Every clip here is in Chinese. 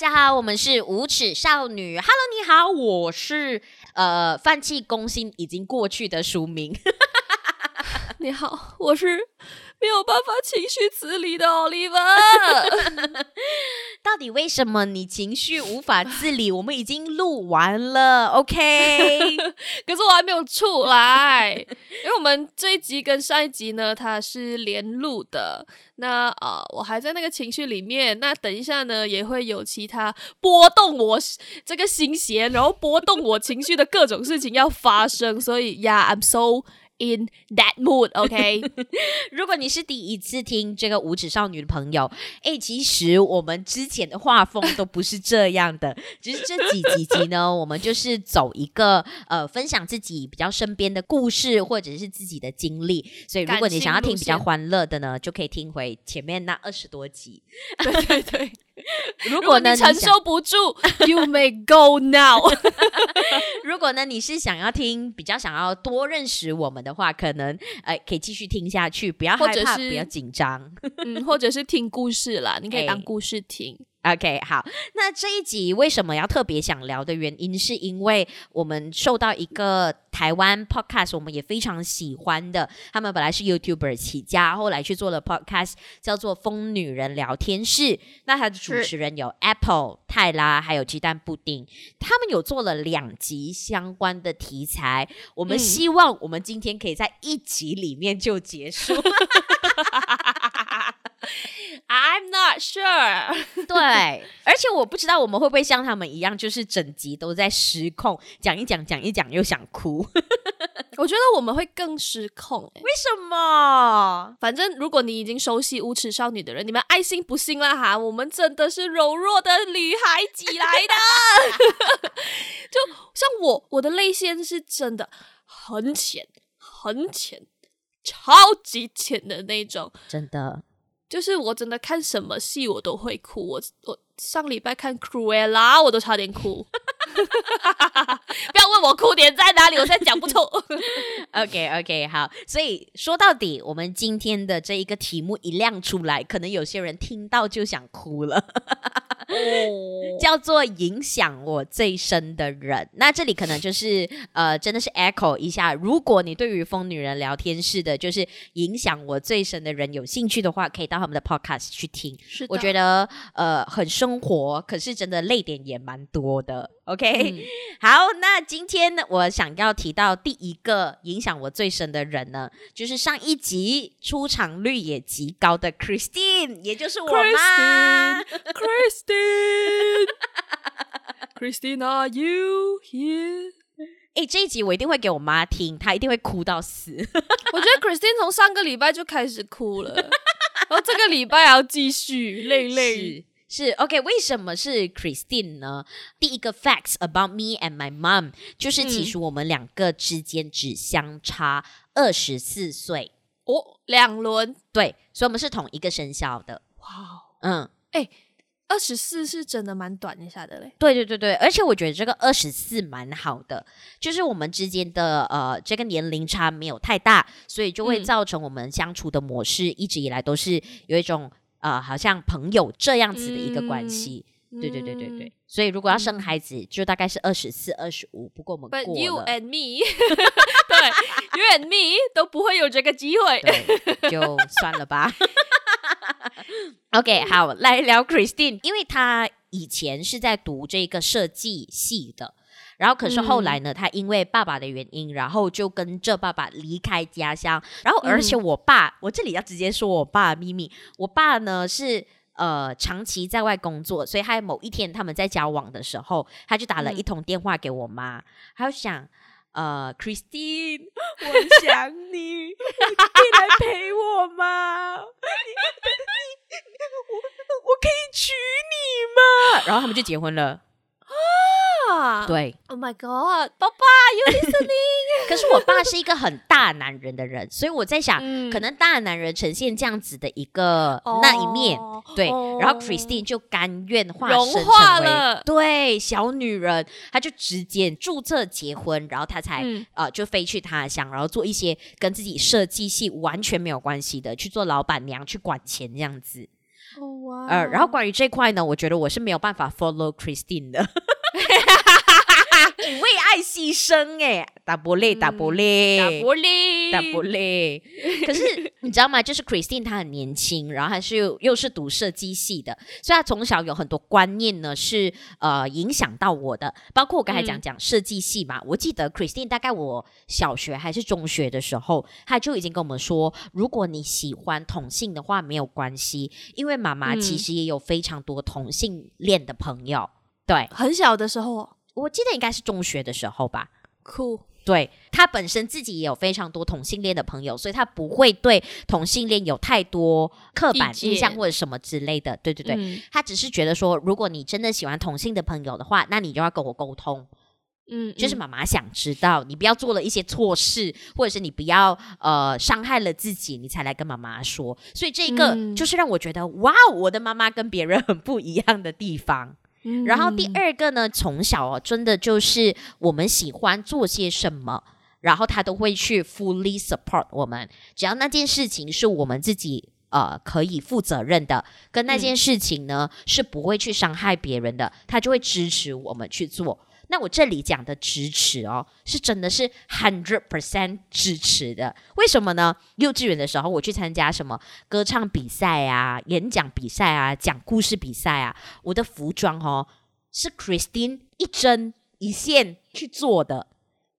大家好，我们是无耻少女。Hello，你好，我是呃放弃攻心已经过去的署名。你好，我是没有办法情绪自理的 Oliver。到底为什么你情绪无法自理？我们已经录完了，OK？可是我还没有出来，因为我们这一集跟上一集呢，它是连录的。那啊、呃，我还在那个情绪里面。那等一下呢，也会有其他波动我这个心弦，然后波动我情绪的各种事情要发生。所以呀、yeah，I'm so。In that mood, OK。如果你是第一次听这个无耻少女的朋友，哎，其实我们之前的画风都不是这样的。只是这几集集呢，我们就是走一个呃，分享自己比较身边的故事，或者是自己的经历。所以，如果你想要听比较欢乐的呢，就可以听回前面那二十多集。对对对。如果呢，你承受不住，You may go now。如果呢，你是想要听比较想要多认识我们的话，可能呃可以继续听下去，不要害怕，不要紧张，嗯，或者是听故事啦，你可以当故事听。欸 OK，好，那这一集为什么要特别想聊的原因，是因为我们受到一个台湾 Podcast，我们也非常喜欢的，他们本来是 YouTuber 起家，后来去做了 Podcast，叫做《疯女人聊天室》。那他的主持人有 Apple 泰拉，还有鸡蛋布丁，他们有做了两集相关的题材。我们希望我们今天可以在一集里面就结束。嗯 I'm not sure。对，而且我不知道我们会不会像他们一样，就是整集都在失控，讲一讲，讲一讲又想哭。我觉得我们会更失控。为什么？反正如果你已经熟悉无耻少女的人，你们爱信不信啦哈。我们真的是柔弱的女孩子来的。就像我，我的泪腺是真的很浅，很浅，超级浅的那种，真的。就是我真的看什么戏我都会哭，我我上礼拜看《Cruella》我都差点哭，不要问我哭点在哪里，我现在讲不出。OK OK 好，所以说到底，我们今天的这一个题目一亮出来，可能有些人听到就想哭了。叫做影响我最深的人，那这里可能就是呃，真的是 echo 一下。如果你对于疯女人聊天室的，就是影响我最深的人有兴趣的话，可以到他们的 podcast 去听。是的，我觉得呃很生活，可是真的泪点也蛮多的。OK，、嗯、好，那今天呢，我想要提到第一个影响我最深的人呢，就是上一集出场率也极高的 Christine，也就是我妈。Christine，Christine，Are you here？哎、欸，这一集我一定会给我妈听，她一定会哭到死。我觉得 Christine 从上个礼拜就开始哭了，然后这个礼拜还要继续泪泪。是 OK，为什么是 Christine 呢？第一个 facts about me and my mom 就是其实我们两个之间只相差二十四岁哦，两轮对，所以我们是同一个生肖的。哇，嗯，哎，二十四是真的蛮短一下的嘞。对对对对，而且我觉得这个二十四蛮好的，就是我们之间的呃这个年龄差没有太大，所以就会造成我们相处的模式一直以来都是有一种。呃，好像朋友这样子的一个关系，嗯、对对对对对。嗯、所以如果要生孩子，嗯、就大概是二十四、二十五。不过我们过了。But you and me，对，you and me 都不会有这个机会，对，就算了吧。OK，好，来聊 Christine，因为她以前是在读这个设计系的。然后，可是后来呢，嗯、他因为爸爸的原因，然后就跟着爸爸离开家乡。然后，而且我爸，嗯、我这里要直接说我爸的秘密。我爸呢是呃长期在外工作，所以他某一天他们在交往的时候，他就打了一通电话给我妈，嗯、他就想呃，Christine，我想你，你可以来陪我吗？我我可以娶你吗？然后他们就结婚了。对，Oh my God，爸爸，You listening？可是我爸是一个很大男人的人，所以我在想，嗯、可能大男人呈现这样子的一个那一面，哦、对。哦、然后 Christine 就甘愿化身成为了。对小女人，她就直接注册结婚，然后她才、嗯。呃、就飞去他乡，然后做一些跟自己设计系完全没有关系的，去做老板娘，去管钱这样子。呃，然后关于这块呢，我觉得我是没有办法 follow Christine 的。为爱牺牲哎，打不累，打不累，打不累，打不累。可是你知道吗？就是 Christine 她很年轻，然后还是又，又是读设计系的，所以她从小有很多观念呢，是呃影响到我的。包括我刚才讲讲设计系嘛，嗯、我记得 Christine 大概我小学还是中学的时候，她就已经跟我们说，如果你喜欢同性的话没有关系，因为妈妈其实也有非常多同性恋的朋友。嗯、对，很小的时候。我记得应该是中学的时候吧。酷，对，他本身自己也有非常多同性恋的朋友，所以他不会对同性恋有太多刻板印象或者什么之类的。对对对，嗯、他只是觉得说，如果你真的喜欢同性的朋友的话，那你就要跟我沟通。嗯，就是妈妈想知道，你不要做了一些错事，或者是你不要呃伤害了自己，你才来跟妈妈说。所以这个就是让我觉得，嗯、哇，我的妈妈跟别人很不一样的地方。然后第二个呢，从小哦，真的就是我们喜欢做些什么，然后他都会去 fully support 我们，只要那件事情是我们自己呃可以负责任的，跟那件事情呢、嗯、是不会去伤害别人的，他就会支持我们去做。那我这里讲的支持哦，是真的是 hundred percent 支持的。为什么呢？幼稚园的时候，我去参加什么歌唱比赛啊、演讲比赛啊、讲故事比赛啊，我的服装哦是 Christine 一针一线去做的。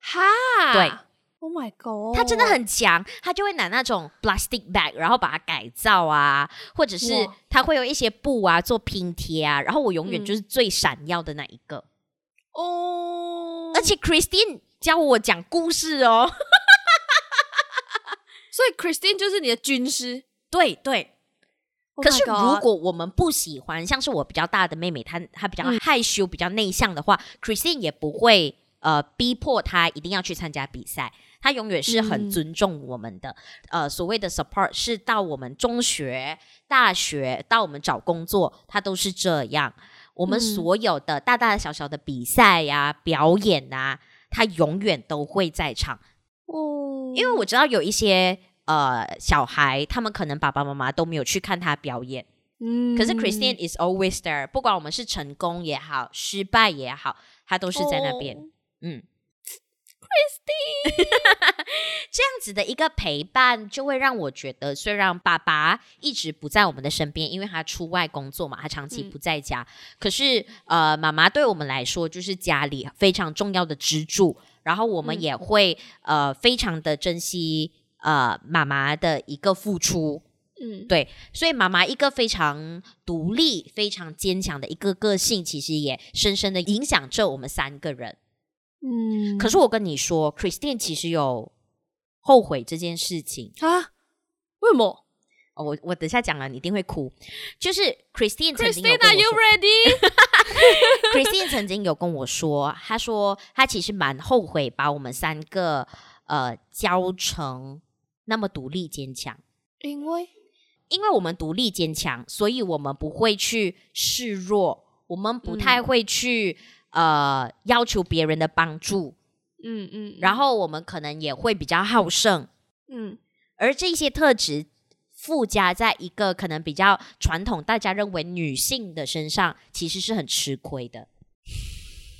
哈，对，Oh my God，他真的很强，他就会拿那种 plastic bag，然后把它改造啊，或者是他会有一些布啊做拼贴啊，然后我永远就是最闪耀的那一个。嗯哦，而且 Christine 教我讲故事哦，所以 Christine 就是你的军师，对对。Oh、可是如果我们不喜欢，像是我比较大的妹妹，她她比较害羞、嗯、比较内向的话，Christine 也不会呃逼迫她一定要去参加比赛，她永远是很尊重我们的。嗯、呃，所谓的 support 是到我们中学、大学，到我们找工作，她都是这样。我们所有的大大小小的比赛呀、啊、表演啊，他永远都会在场。哦，因为我知道有一些呃小孩，他们可能爸爸妈妈都没有去看他表演。嗯，可是 Christine is always there，不管我们是成功也好，失败也好，他都是在那边。哦、嗯。Christine，这样子的一个陪伴，就会让我觉得，虽然爸爸一直不在我们的身边，因为他出外工作嘛，他长期不在家。嗯、可是，呃，妈妈对我们来说就是家里非常重要的支柱，然后我们也会、嗯、呃非常的珍惜呃妈妈的一个付出。嗯，对，所以妈妈一个非常独立、非常坚强的一个个性，其实也深深的影响着我们三个人。嗯，可是我跟你说，Christine 其实有后悔这件事情啊？为什么？哦，我我等下讲了，你一定会哭。就是 Christine 曾经有 Christine，Are you ready？Christine 曾经有跟我说，他说他其实蛮后悔把我们三个呃教成那么独立坚强，因为因为我们独立坚强，所以我们不会去示弱，我们不太会去。嗯呃，要求别人的帮助，嗯嗯，嗯然后我们可能也会比较好胜，嗯，而这些特质附加在一个可能比较传统，大家认为女性的身上，其实是很吃亏的。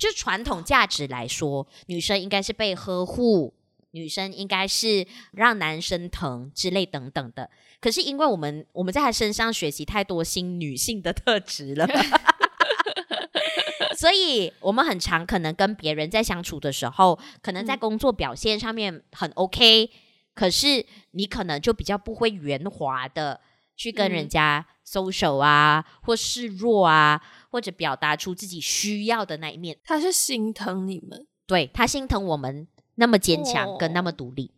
就传统价值来说，女生应该是被呵护，女生应该是让男生疼之类等等的。可是因为我们我们在她身上学习太多新女性的特质了。所以，我们很常可能跟别人在相处的时候，可能在工作表现上面很 OK，、嗯、可是你可能就比较不会圆滑的去跟人家 social 啊，嗯、或示弱啊，或者表达出自己需要的那一面。他是心疼你们，对，他心疼我们那么坚强跟那么独立。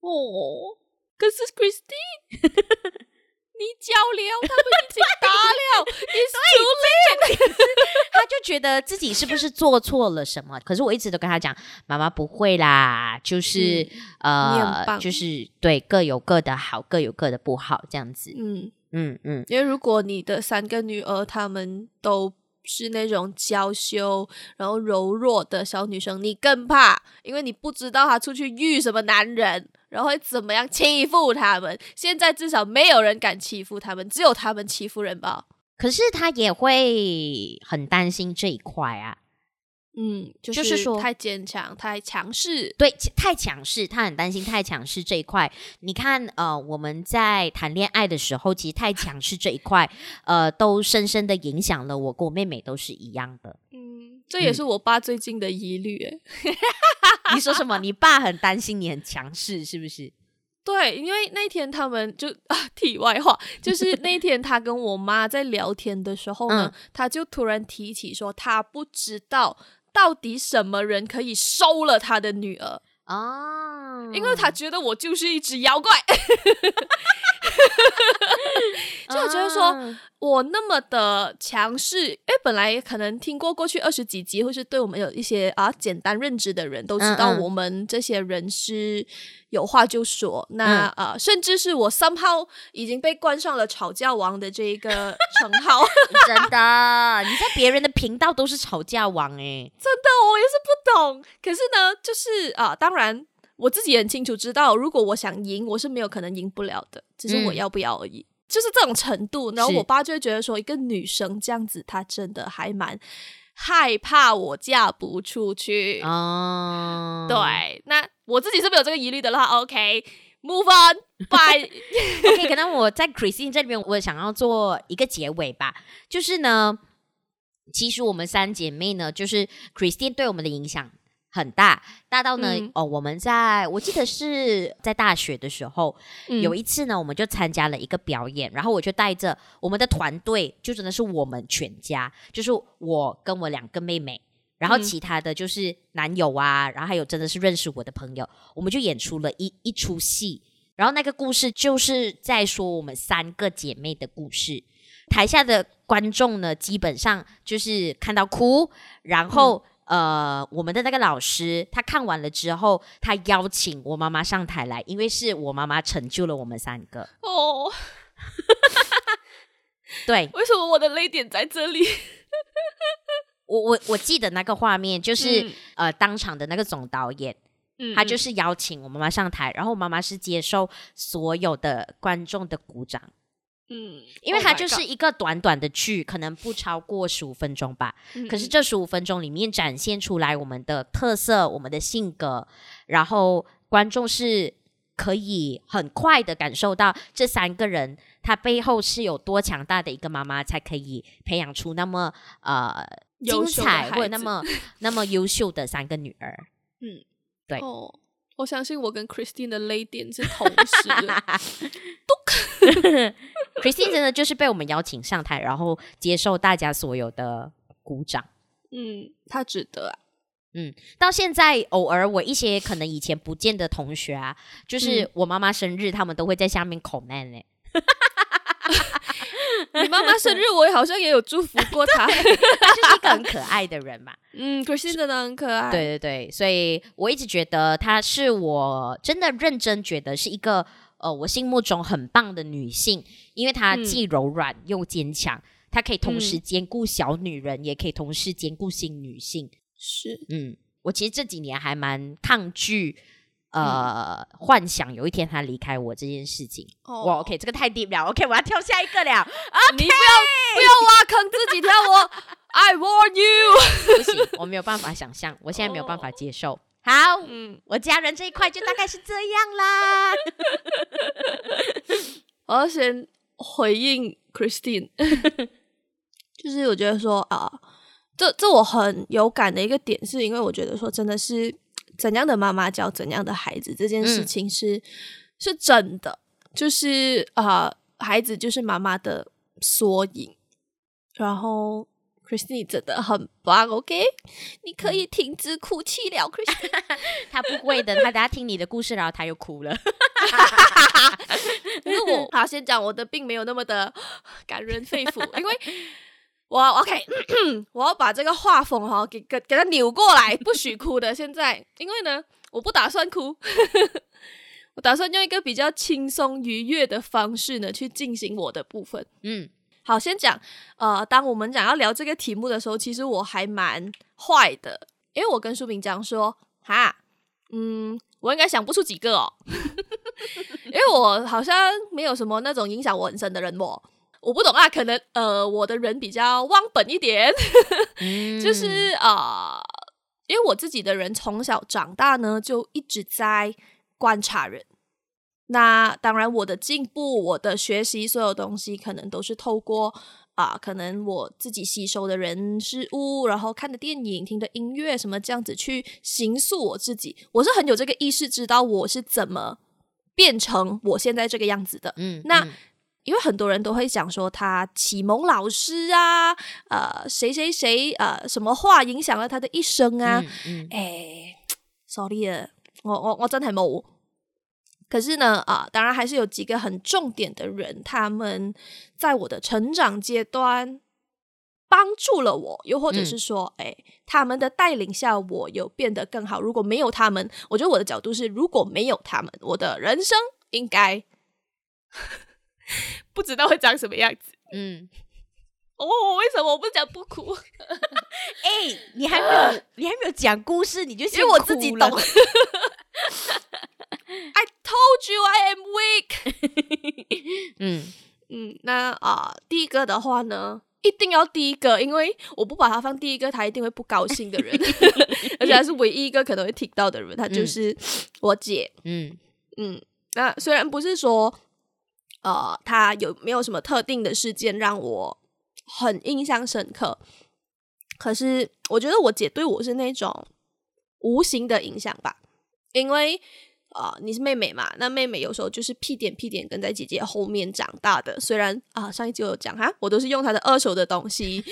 哦，可是 Christine。你教了，他们已经打了，你输了。他就觉得自己是不是做错了什么？可是我一直都跟他讲，妈妈不会啦，就是、嗯、呃，就是对，各有各的好，各有各的不好，这样子。嗯嗯嗯，嗯嗯，因为如果你的三个女儿她们都是那种娇羞然后柔弱的小女生，你更怕，因为你不知道她出去遇什么男人。然后会怎么样欺负他们。现在至少没有人敢欺负他们，只有他们欺负人吧。可是他也会很担心这一块啊。嗯，就是说太坚强、太强势，对，太强势，他很担心太强势这一块。你看，呃，我们在谈恋爱的时候，其实太强势这一块，呃，都深深的影响了我跟我妹妹，都是一样的。嗯，这也是我爸最近的疑虑。你说什么？你爸很担心你很强势，是不是？对，因为那天他们就啊，题外话，就是那天他跟我妈在聊天的时候呢，嗯、他就突然提起说，他不知道。到底什么人可以收了他的女儿？啊因为他觉得我就是一只妖怪，就觉得说我那么的强势。哎，本来可能听过过去二十几集，或是对我们有一些啊简单认知的人都知道，我们这些人是。有话就说，那、嗯、呃，甚至是我 somehow 已经被冠上了吵架王的这一个称号。真的，你在别人的频道都是吵架王哎、欸，真的，我也是不懂。可是呢，就是啊、呃，当然我自己也很清楚知道，如果我想赢，我是没有可能赢不了的，只是我要不要而已，嗯、就是这种程度。然后我爸就会觉得说，一个女生这样子，她真的还蛮。害怕我嫁不出去哦，对，那我自己是没有这个疑虑的啦。OK，move on，bye。OK，可能我在 Christine 这里边，我想要做一个结尾吧，就是呢，其实我们三姐妹呢，就是 Christine 对我们的影响。很大，大到呢，嗯、哦，我们在我记得是在大学的时候，嗯、有一次呢，我们就参加了一个表演，然后我就带着我们的团队，就真的是我们全家，就是我跟我两个妹妹，然后其他的就是男友啊，然后还有真的是认识我的朋友，我们就演出了一一出戏，然后那个故事就是在说我们三个姐妹的故事，台下的观众呢，基本上就是看到哭，然后。嗯呃，我们的那个老师，他看完了之后，他邀请我妈妈上台来，因为是我妈妈成就了我们三个。哦，对，为什么我的泪点在这里？我我我记得那个画面，就是、嗯、呃，当场的那个总导演，嗯，他就是邀请我妈妈上台，然后我妈妈是接受所有的观众的鼓掌。嗯，因为它就是一个短短的剧，oh、可能不超过十五分钟吧。嗯、可是这十五分钟里面展现出来我们的特色、我们的性格，然后观众是可以很快的感受到这三个人他背后是有多强大的一个妈妈，才可以培养出那么呃精彩或者那么 那么优秀的三个女儿。嗯，对。Oh. 我相信我跟 Christine 的泪点是同时的。Christine 真的就是被我们邀请上台，然后接受大家所有的鼓掌。嗯，他值得啊。嗯，到现在偶尔我一些可能以前不见的同学啊，就是我妈妈生日，他们都会在下面 comment 呢。你妈妈生日，我好像也有祝福过 她，她就是一个很可爱的人嘛。嗯，Christine 真的很可爱。对对对，所以我一直觉得她是我真的认真觉得是一个呃，我心目中很棒的女性，因为她既柔软又坚强，她可以同时兼顾小女人，嗯、也可以同时兼顾新女性。是，嗯，我其实这几年还蛮抗拒。呃，嗯、幻想有一天他离开我这件事情，哦、哇，OK，这个太 deep 了，OK，我要跳下一个了，okay! 你不要不要挖坑自己跳，我，I warn you，不行，我没有办法想象，我现在没有办法接受。哦、好，嗯，我家人这一块就大概是这样啦。我要先回应 Christine，就是我觉得说啊，这这我很有感的一个点，是因为我觉得说真的是。怎样的妈妈教怎样的孩子，这件事情是、嗯、是真的，就是啊、呃，孩子就是妈妈的缩影。然后，Christine 真的很棒，OK？你可以停止哭泣了，Christine。他不会的，他等下听你的故事，然后他又哭了。因为我好先讲我的，并没有那么的感人肺腑，因为。我 OK，我要把这个画风哈给给给他扭过来，不许哭的。现在，因为呢，我不打算哭，我打算用一个比较轻松愉悦的方式呢去进行我的部分。嗯，好，先讲。呃，当我们讲要聊这个题目的时候，其实我还蛮坏的，因为我跟书明讲说，哈，嗯，我应该想不出几个哦，因为我好像没有什么那种影响我很深的人哦。我不懂啊，可能呃，我的人比较忘本一点，嗯、就是啊、呃，因为我自己的人从小长大呢，就一直在观察人。那当然，我的进步，我的学习，所有东西可能都是透过啊、呃，可能我自己吸收的人事物，然后看的电影、听的音乐什么这样子去形塑我自己。我是很有这个意识，知道我是怎么变成我现在这个样子的。嗯，那。嗯因为很多人都会讲说他启蒙老师啊，呃，谁谁谁，呃，什么话影响了他的一生啊？嗯嗯、哎，sorry 啊，我我我真的冇。可是呢，啊、呃，当然还是有几个很重点的人，他们在我的成长阶段帮助了我，又或者是说，嗯、哎，他们的带领下，我有变得更好。如果没有他们，我觉得我的角度是，如果没有他们，我的人生应该。不知道会长什么样子。嗯，哦，为什么我不讲不哭？哎、欸，你还没有，呃、你还没有讲故事，你就先我自己懂。I told you I am weak 嗯。嗯嗯，那啊、呃，第一个的话呢，一定要第一个，因为我不把它放第一个，他一定会不高兴的人，而且还是唯一一个可能会听到的人，他就是我姐。嗯嗯，那虽然不是说。呃，他有没有什么特定的事件让我很印象深刻？可是我觉得我姐对我是那种无形的影响吧，因为呃，你是妹妹嘛，那妹妹有时候就是屁颠屁颠跟在姐姐后面长大的。虽然啊、呃，上一集有讲哈，我都是用她的二手的东西，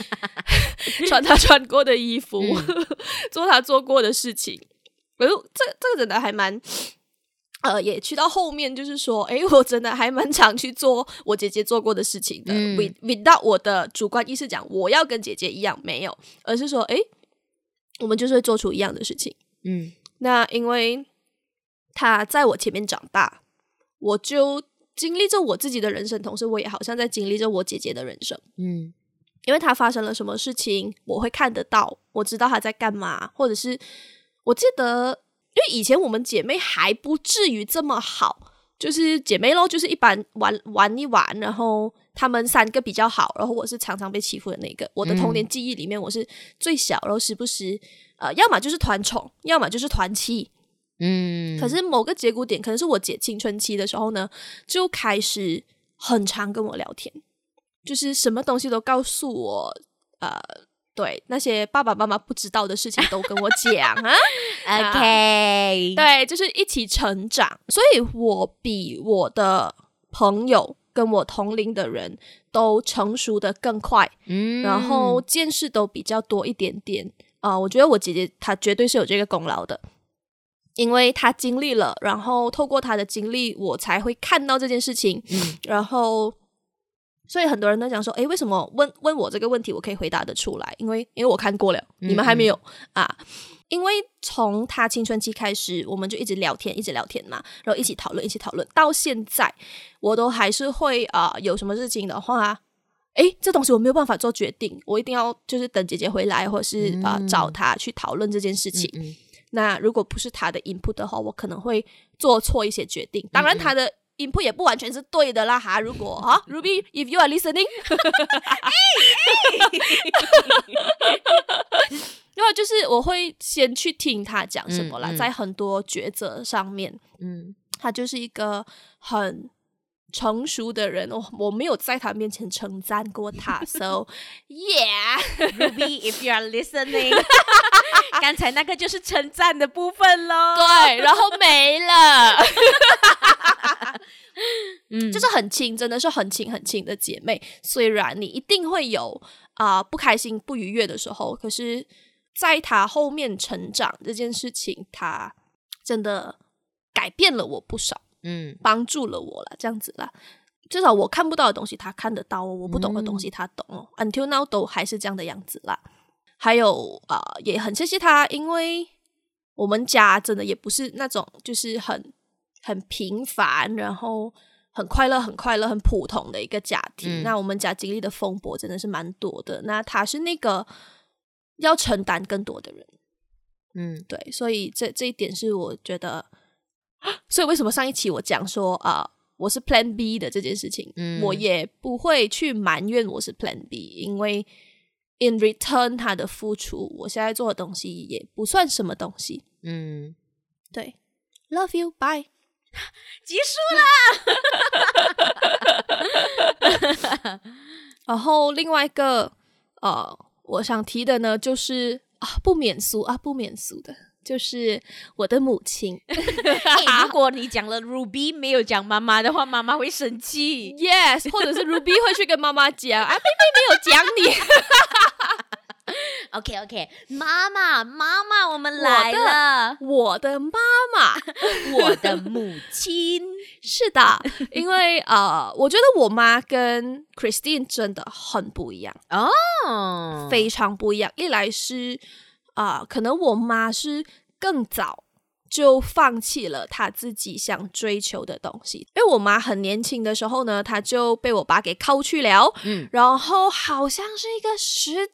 穿她穿过的衣服，嗯、做她做过的事情。哎呦，这这个真的还蛮。呃，也去到后面，就是说，哎，我真的还蛮常去做我姐姐做过的事情的。嗯、without 我的主观意识讲，我要跟姐姐一样，没有，而是说，哎，我们就是会做出一样的事情。嗯，那因为她在我前面长大，我就经历着我自己的人生，同时我也好像在经历着我姐姐的人生。嗯，因为她发生了什么事情，我会看得到，我知道她在干嘛，或者是我记得。因为以前我们姐妹还不至于这么好，就是姐妹咯，就是一般玩玩一玩，然后她们三个比较好，然后我是常常被欺负的那个。我的童年记忆里面，我是最小，然后时不时呃，要么就是团宠，要么就是团欺。嗯，可是某个节骨点，可能是我姐青春期的时候呢，就开始很常跟我聊天，就是什么东西都告诉我，呃。对，那些爸爸妈妈不知道的事情都跟我讲啊。OK，对，就是一起成长，所以我比我的朋友跟我同龄的人都成熟的更快，嗯，然后见识都比较多一点点啊，呃。我觉得我姐姐她绝对是有这个功劳的，因为他经历了，然后透过他的经历，我才会看到这件事情，嗯，然后。所以很多人都讲说，诶，为什么问问我这个问题，我可以回答得出来？因为因为我看过了，嗯嗯你们还没有啊。因为从他青春期开始，我们就一直聊天，一直聊天嘛，然后一起讨论，一起讨论，到现在，我都还是会啊、呃，有什么事情的话，诶，这东西我没有办法做决定，我一定要就是等姐姐回来，或者是啊、呃、找她去讨论这件事情。嗯嗯那如果不是他的 input 的话，我可能会做错一些决定。当然，他的。input 也不完全是对的啦哈，如果哈，Ruby，if you are listening，因为就是我会先去听他讲什么啦，嗯嗯、在很多抉择上面，嗯，他就是一个很成熟的人，我我没有在他面前称赞过他，so yeah，Ruby，if you are listening，刚才那个就是称赞的部分喽，对，然后没了。嗯，就是很亲，真的是很亲很亲的姐妹。虽然你一定会有啊、呃、不开心、不愉悦的时候，可是在她后面成长这件事情，她真的改变了我不少，嗯，帮助了我了，这样子啦。至少我看不到的东西，她看得到哦；我不懂的东西，她懂哦。嗯、Until now 都还是这样的样子啦。还有啊、呃，也很谢谢他，因为我们家真的也不是那种就是很。很平凡，然后很快乐，很快乐，很普通的一个家庭。嗯、那我们家经历的风波真的是蛮多的。那他是那个要承担更多的人，嗯，对，所以这这一点是我觉得，所以为什么上一期我讲说啊、呃，我是 Plan B 的这件事情，嗯，我也不会去埋怨我是 Plan B，因为 in return 他的付出，我现在做的东西也不算什么东西，嗯，对，Love you，bye，结束了，然后另外一个呃，我想提的呢，就是。啊，不免俗啊，不免俗的，就是我的母亲。欸、如果你讲了 Ruby 没有讲妈妈的话，妈妈会生气。Yes，或者是 Ruby 会去跟妈妈讲啊，妹妹没有讲你。OK OK，妈妈妈妈，我们来了，我的妈妈，我的母亲，是的，因为呃，我觉得我妈跟 Christine 真的很不一样哦，非常不一样。一来是啊、呃，可能我妈是更早就放弃了她自己想追求的东西，因为我妈很年轻的时候呢，她就被我爸给抛去了，嗯，然后好像是一个十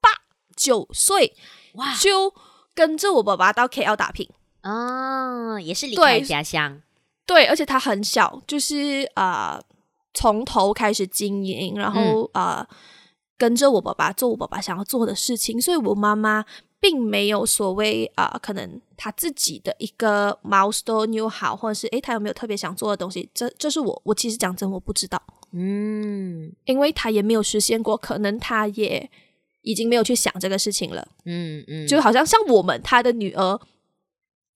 八。九岁哇，就跟着我爸爸到 KL 打拼哦，也是离开家乡。对，而且她很小，就是啊，从、呃、头开始经营，然后啊、嗯呃，跟着我爸爸做我爸爸想要做的事情。所以我妈妈并没有所谓啊、呃，可能他自己的一个 milestone 又好，或者是诶，他有没有特别想做的东西？这这是我我其实讲真，我不知道。嗯，因为他也没有实现过，可能他也。已经没有去想这个事情了，嗯嗯，就好像像我们他的女儿，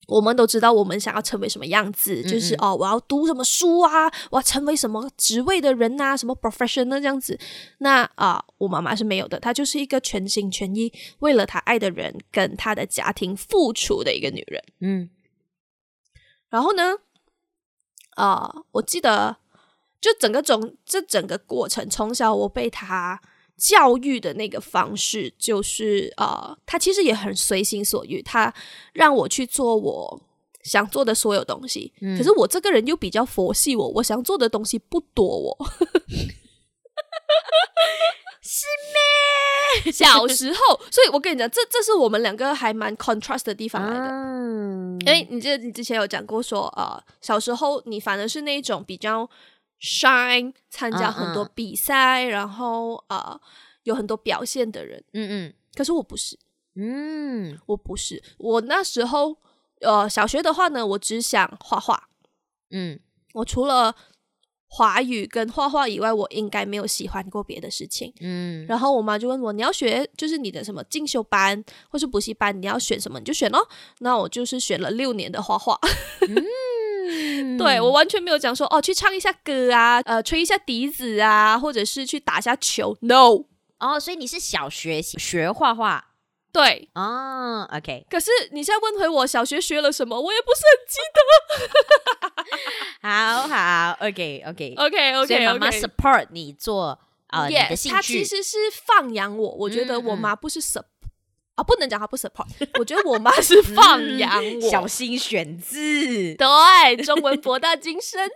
我们都知道我们想要成为什么样子，嗯嗯就是哦，我要读什么书啊，我要成为什么职位的人啊，什么 professional 这样子。那啊、呃，我妈妈是没有的，她就是一个全心全意为了她爱的人跟她的家庭付出的一个女人。嗯，然后呢，啊、呃，我记得就整个中这整个过程，从小我被她。教育的那个方式就是，呃，他其实也很随心所欲，他让我去做我想做的所有东西。嗯，可是我这个人又比较佛系，我我想做的东西不多，我 是咩？小时候，所以我跟你讲，这这是我们两个还蛮 contrast 的地方来的。嗯，因为你记得你之前有讲过说，呃，小时候你反而是那种比较。Shine 参加很多比赛，uh, uh. 然后啊、呃、有很多表现的人，嗯嗯。可是我不是，嗯，我不是。我那时候呃小学的话呢，我只想画画，嗯。我除了华语跟画画以外，我应该没有喜欢过别的事情，嗯。然后我妈就问我，你要学就是你的什么进修班或是补习班，你要选什么你就选咯。那我就是选了六年的画画，嗯。对，我完全没有讲说哦，去唱一下歌啊，呃，吹一下笛子啊，或者是去打一下球。No，哦，所以你是小学学画画？对，哦，OK。可是你现在问回我小学学了什么，我也不是很记得。好好，OK，OK，OK，OK。所以妈妈 support 你做啊，你的兴趣。她其实是放养我，我觉得我妈不是 support。啊，不能讲他不 support，我觉得我妈是放养我，小心选字，对，中文博大精深。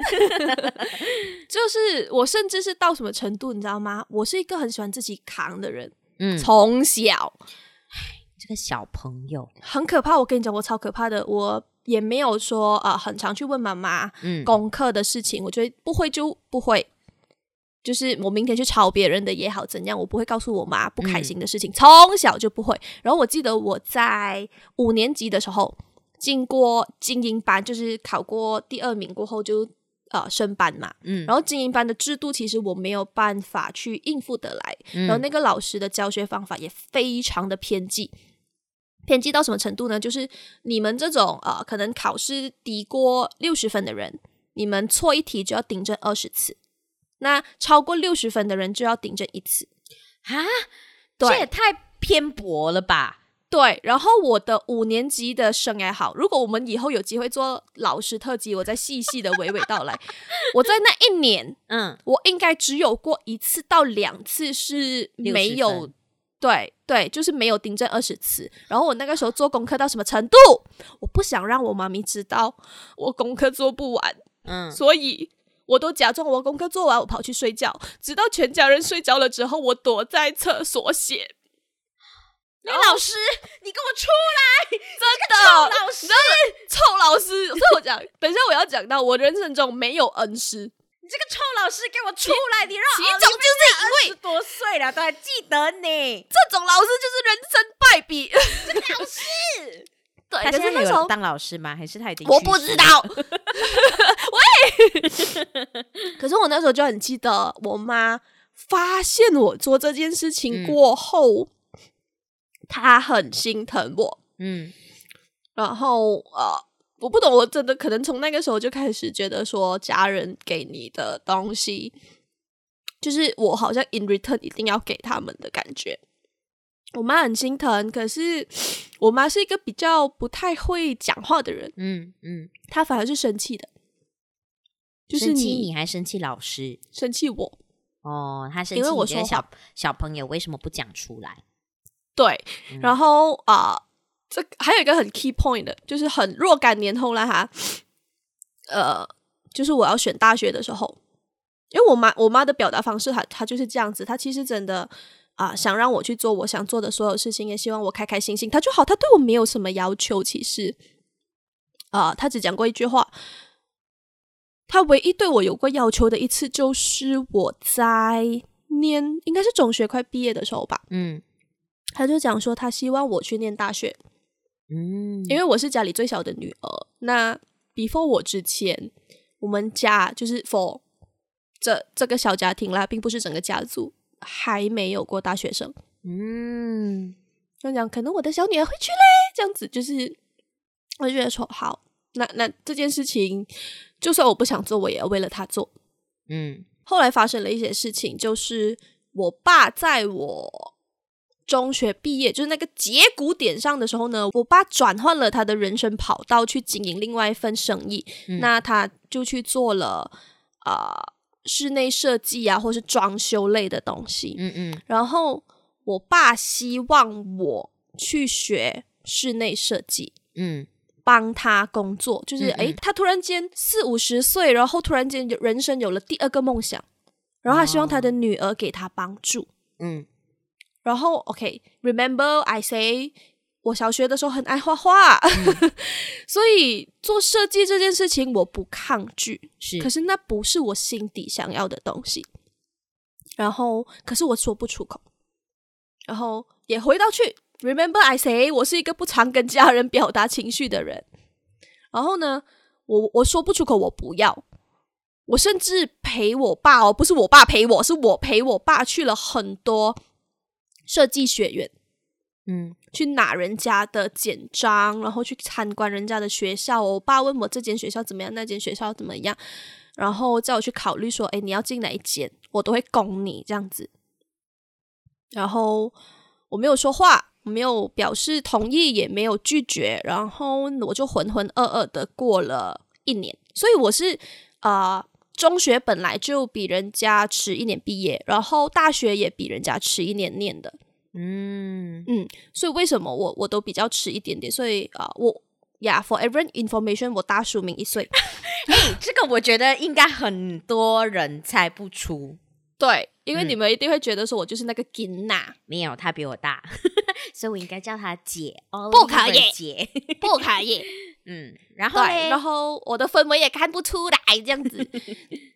就是我甚至是到什么程度，你知道吗？我是一个很喜欢自己扛的人，嗯，从小，这个小朋友很可怕。我跟你讲，我超可怕的，我也没有说啊、呃，很常去问妈妈，嗯，功课的事情，我觉得不会就不会。就是我明天去抄别人的也好怎样，我不会告诉我妈不开心的事情，从、嗯、小就不会。然后我记得我在五年级的时候，经过精英班，就是考过第二名过后就呃升班嘛。嗯。然后精英班的制度其实我没有办法去应付得来，嗯、然后那个老师的教学方法也非常的偏激，偏激到什么程度呢？就是你们这种呃可能考试低过六十分的人，你们错一题就要订正二十次。那超过六十分的人就要顶着一次啊！这也太偏薄了吧？对。然后我的五年级的生涯好，如果我们以后有机会做老师特辑，我再细细的娓娓道来。我在那一年，嗯，我应该只有过一次到两次是没有，对对，就是没有订正二十次。然后我那个时候做功课到什么程度？我不想让我妈咪知道我功课做不完，嗯，所以。我都假装我功课做完，我跑去睡觉，直到全家人睡着了之后，我躲在厕所写。李老师，你给我出来！真的，臭老师，臭老师。所以我讲，等一下我要讲到我人生中没有恩师。你这个臭老师，给我出来！你让其中就是因为多岁了都还记得你，这种老师就是人生败笔。这个老师，对，他现在还有当老师吗？还是他已经？我不知道。喂，可是我那时候就很记得，我妈发现我做这件事情过后。嗯他很心疼我，嗯，然后呃，我不懂，我真的可能从那个时候就开始觉得说，家人给你的东西，就是我好像 in return 一定要给他们的感觉。我妈很心疼，可是我妈是一个比较不太会讲话的人，嗯嗯，她反而是生气的，就是你，你还生气老师，生气我哦，她生气，因为我觉得小小朋友为什么不讲出来？对，然后啊、呃，这还有一个很 key point 的，就是很若干年后了哈，呃，就是我要选大学的时候，因为我妈我妈的表达方式，她她就是这样子，她其实真的啊、呃，想让我去做我想做的所有事情，也希望我开开心心，他就好，他对我没有什么要求，其实。啊、呃，她只讲过一句话，他唯一对我有过要求的一次，就是我在念应该是中学快毕业的时候吧，嗯。他就讲说，他希望我去念大学，嗯，因为我是家里最小的女儿。那 before 我之前，我们家就是 for 这这个小家庭啦，并不是整个家族还没有过大学生。嗯，就讲可能我的小女儿会去嘞，这样子就是，我就觉得说好，那那这件事情，就算我不想做，我也要为了他做。嗯，后来发生了一些事情，就是我爸在我。中学毕业就是那个节骨点上的时候呢，我爸转换了他的人生跑道，去经营另外一份生意。嗯、那他就去做了啊、呃、室内设计啊，或是装修类的东西。嗯嗯。然后我爸希望我去学室内设计，嗯，帮他工作。就是哎、他突然间四五十岁，然后突然间有人生有了第二个梦想，然后他希望他的女儿给他帮助。嗯。然后，OK，Remember I say，我小学的时候很爱画画，嗯、所以做设计这件事情我不抗拒，是，可是那不是我心底想要的东西。然后，可是我说不出口。然后也回到去，Remember I say，我是一个不常跟家人表达情绪的人。然后呢，我我说不出口，我不要。我甚至陪我爸哦，不是我爸陪我，是我陪我爸去了很多。设计学院，嗯，去拿人家的简章，然后去参观人家的学校。我爸问我这间学校怎么样，那间学校怎么样，然后叫我去考虑说，哎，你要进哪一间，我都会供你这样子。然后我没有说话，没有表示同意，也没有拒绝，然后我就浑浑噩噩的过了一年。所以我是啊。中学本来就比人家迟一年毕业，然后大学也比人家迟一年念的，嗯嗯，所以为什么我我都比较迟一点点？所以啊、呃，我呀、yeah，for every information，我大书明一岁。哎，这个我觉得应该很多人猜不出，对，因为你们一定会觉得说我就是那个金娜，没有，她比我大，所以我应该叫她姐，不可以，姐，不可以。嗯，然后对，然后我的氛围也看不出来这样子。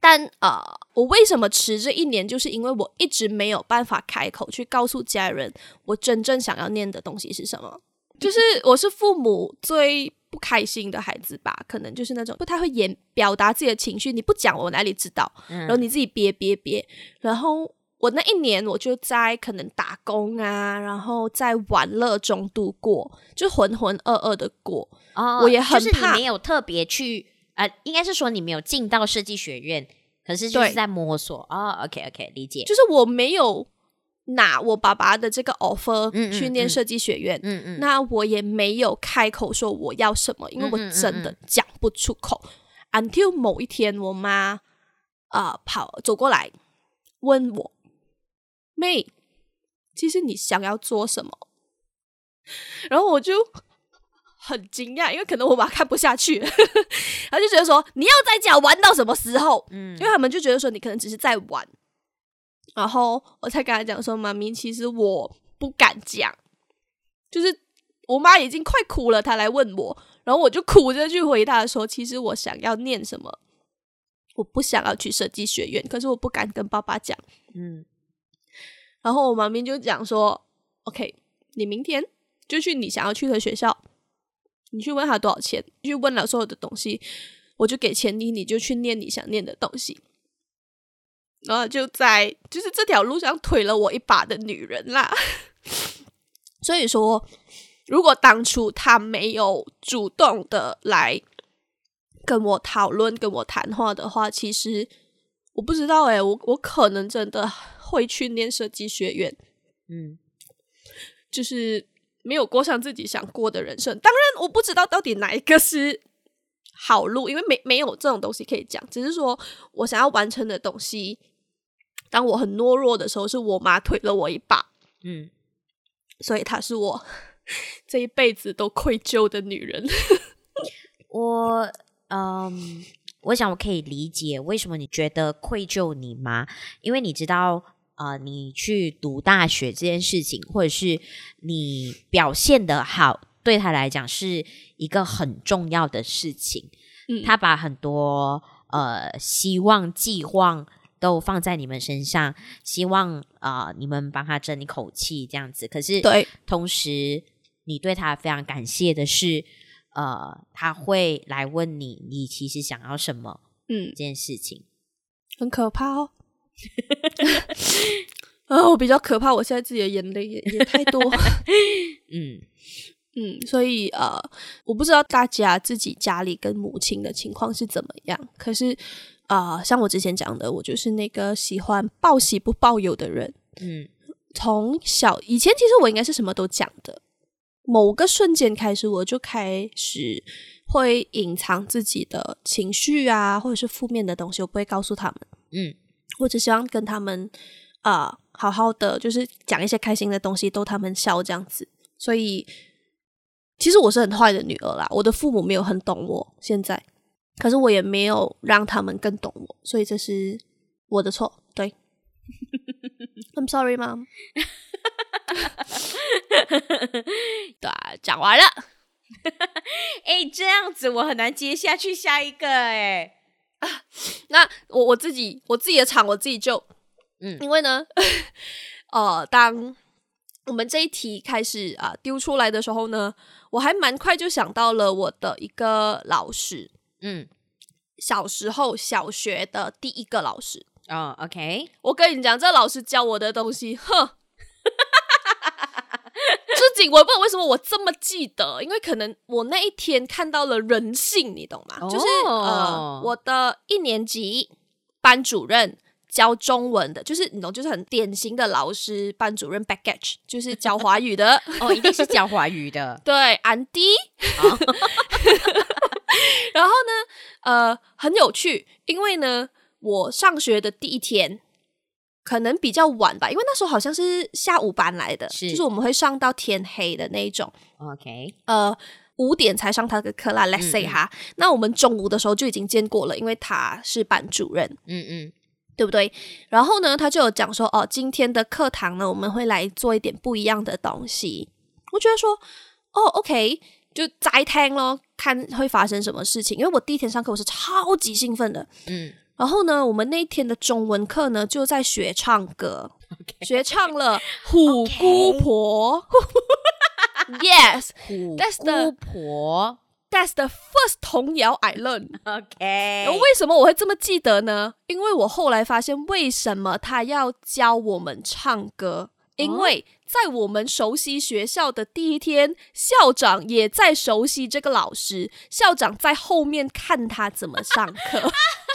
但呃，我为什么迟这一年？就是因为我一直没有办法开口去告诉家人，我真正想要念的东西是什么。就是我是父母最不开心的孩子吧，可能就是那种不太会言表达自己的情绪，你不讲我哪里知道？然后你自己憋憋憋，然后。我那一年，我就在可能打工啊，然后在玩乐中度过，就浑浑噩噩的过。哦，我也很怕，就是你没有特别去，呃，应该是说你没有进到设计学院，可是就是在摸索。哦，OK OK，理解。就是我没有拿我爸爸的这个 offer 去念设计学院，嗯嗯，嗯，那我也没有开口说我要什么，因为我真的讲不出口。，until 某一天，我妈啊，呃，跑走过来问我。妹，其实你想要做什么？然后我就很惊讶，因为可能我妈看不下去，他就觉得说你要在家玩到什么时候？嗯，因为他们就觉得说你可能只是在玩。然后我才跟他讲说，妈咪，其实我不敢讲，就是我妈已经快哭了，她来问我，然后我就哭着去回答说，其实我想要念什么，我不想要去设计学院，可是我不敢跟爸爸讲，嗯，然后我妈咪就讲说，OK，你明天就去你想要去的学校，你去问他多少钱，去问了所有的东西，我就给钱你，你就去念你想念的东西。然后就在就是这条路上推了我一把的女人啦，所以说，如果当初他没有主动的来跟我讨论、跟我谈话的话，其实我不知道诶、欸，我我可能真的会去念设计学院，嗯，就是没有过上自己想过的人生。当然，我不知道到底哪一个是好路，因为没没有这种东西可以讲，只是说我想要完成的东西。当我很懦弱的时候，是我妈推了我一把，嗯，所以她是我 这一辈子都愧疚的女人。我，嗯，我想我可以理解为什么你觉得愧疚你妈，因为你知道，呃，你去读大学这件事情，或者是你表现的好，对他来讲是一个很重要的事情。嗯，他把很多呃希望、寄望。都放在你们身上，希望啊、呃，你们帮他争一口气这样子。可是，对，同时你对他非常感谢的是，呃，他会来问你，你其实想要什么？嗯，这件事情很可怕哦。我比较可怕，我现在自己的眼泪也也太多。嗯嗯，所以呃，我不知道大家自己家里跟母亲的情况是怎么样，可是。啊、呃，像我之前讲的，我就是那个喜欢报喜不报忧的人。嗯，从小以前其实我应该是什么都讲的，某个瞬间开始我就开始会隐藏自己的情绪啊，或者是负面的东西，我不会告诉他们。嗯，我只希望跟他们啊、呃、好好的，就是讲一些开心的东西，逗他们笑这样子。所以其实我是很坏的女儿啦，我的父母没有很懂我现在。可是我也没有让他们更懂我，所以这是我的错。对，I'm sorry, mom。对啊，讲完了。哎、欸，这样子我很难接下去下一个哎。那我我自己我自己的场我自己就嗯，因为呢，呃，当我们这一题开始啊、呃、丢出来的时候呢，我还蛮快就想到了我的一个老师。嗯，小时候小学的第一个老师。哦，OK，我跟你讲，这老师教我的东西，哼，至今我也不知道为什么我这么记得，因为可能我那一天看到了人性，你懂吗？Oh. 就是呃，我的一年级班主任教中文的，就是你懂，就是很典型的老师，班主任 baggage 就是教华语的，哦，一定是教华语的，对，安迪。Oh. 然后呢，呃，很有趣，因为呢，我上学的第一天可能比较晚吧，因为那时候好像是下午班来的，是就是我们会上到天黑的那一种。OK，呃，五点才上他的课啦。Let's say 哈，嗯，那我们中午的时候就已经见过了，因为他是班主任，嗯嗯，对不对？然后呢，他就有讲说，哦，今天的课堂呢，我们会来做一点不一样的东西。我觉得说，哦，OK。就斋听咯，看会发生什么事情。因为我第一天上课，我是超级兴奋的。嗯，然后呢，我们那一天的中文课呢，就在学唱歌，okay. 学唱了《虎姑婆》okay.。Yes，虎姑婆，That's the first 童谣 I learned。OK，为什么我会这么记得呢？因为我后来发现，为什么他要教我们唱歌？因为在我们熟悉学校的第一天，校长也在熟悉这个老师。校长在后面看他怎么上课，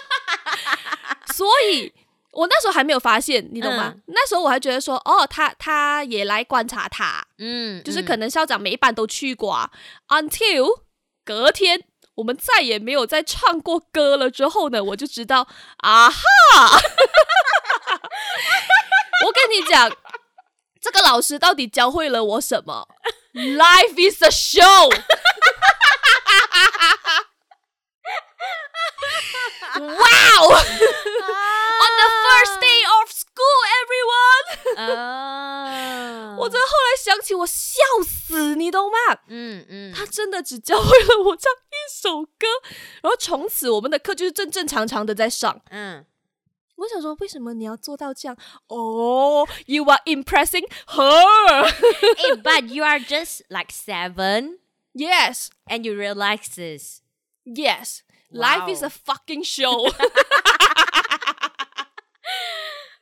所以我那时候还没有发现，你懂吗？嗯、那时候我还觉得说，哦，他他也来观察他，嗯，就是可能校长每一班都去过、啊嗯。Until 隔天我们再也没有再唱过歌了之后呢，我就知道，啊哈，我跟你讲。这个老师到底教会了我什么？Life is a show。Wow！On the first day of school。 school everyone。啊，我真的后来想起，我笑死，你懂吗？嗯嗯，他真的只教会了我唱一首歌，然后从此我们的课就是正正常常的在上。嗯，我想说，为什么你要做到这样？哦、oh,，You are impressing her。 hey, but you are just like seven. Yes, and you realize this. Yes, Wow. Life is a fucking show.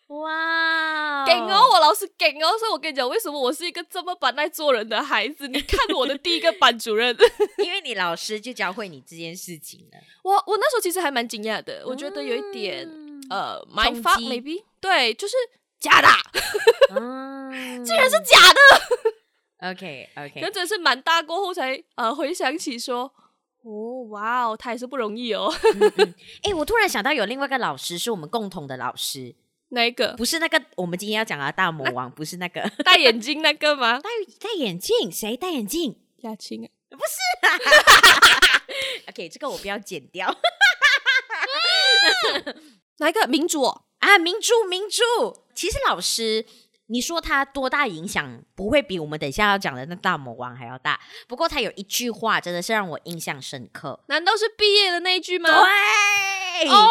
哇，劲哦，我老师劲哦，所以我跟你讲，为什么我是一个这么不耐做人的孩子？你看我的第一个班主任，因为你老师就教会你这件事情了。我我那时候其实还蛮惊讶的，我觉得有一点、嗯、呃，my fuck maybe，对，就是假的，嗯，竟然是假的。OK OK，那真是蛮大过后才呃回想起说，哦，哇哦，他也是不容易哦。哎、嗯 嗯欸，我突然想到有另外一个老师是我们共同的老师。哪一个？不是那个我们今天要讲的大魔王，不是那个 戴眼镜那个吗？戴戴眼镜？谁戴眼镜？亚青啊？不是啊。OK，这个我不要剪掉。哪一个？明珠哦？啊，明珠，明珠。其实老师，你说他多大影响？不会比我们等一下要讲的那大魔王还要大。不过他有一句话真的是让我印象深刻。难道是毕业的那一句吗？对，哦，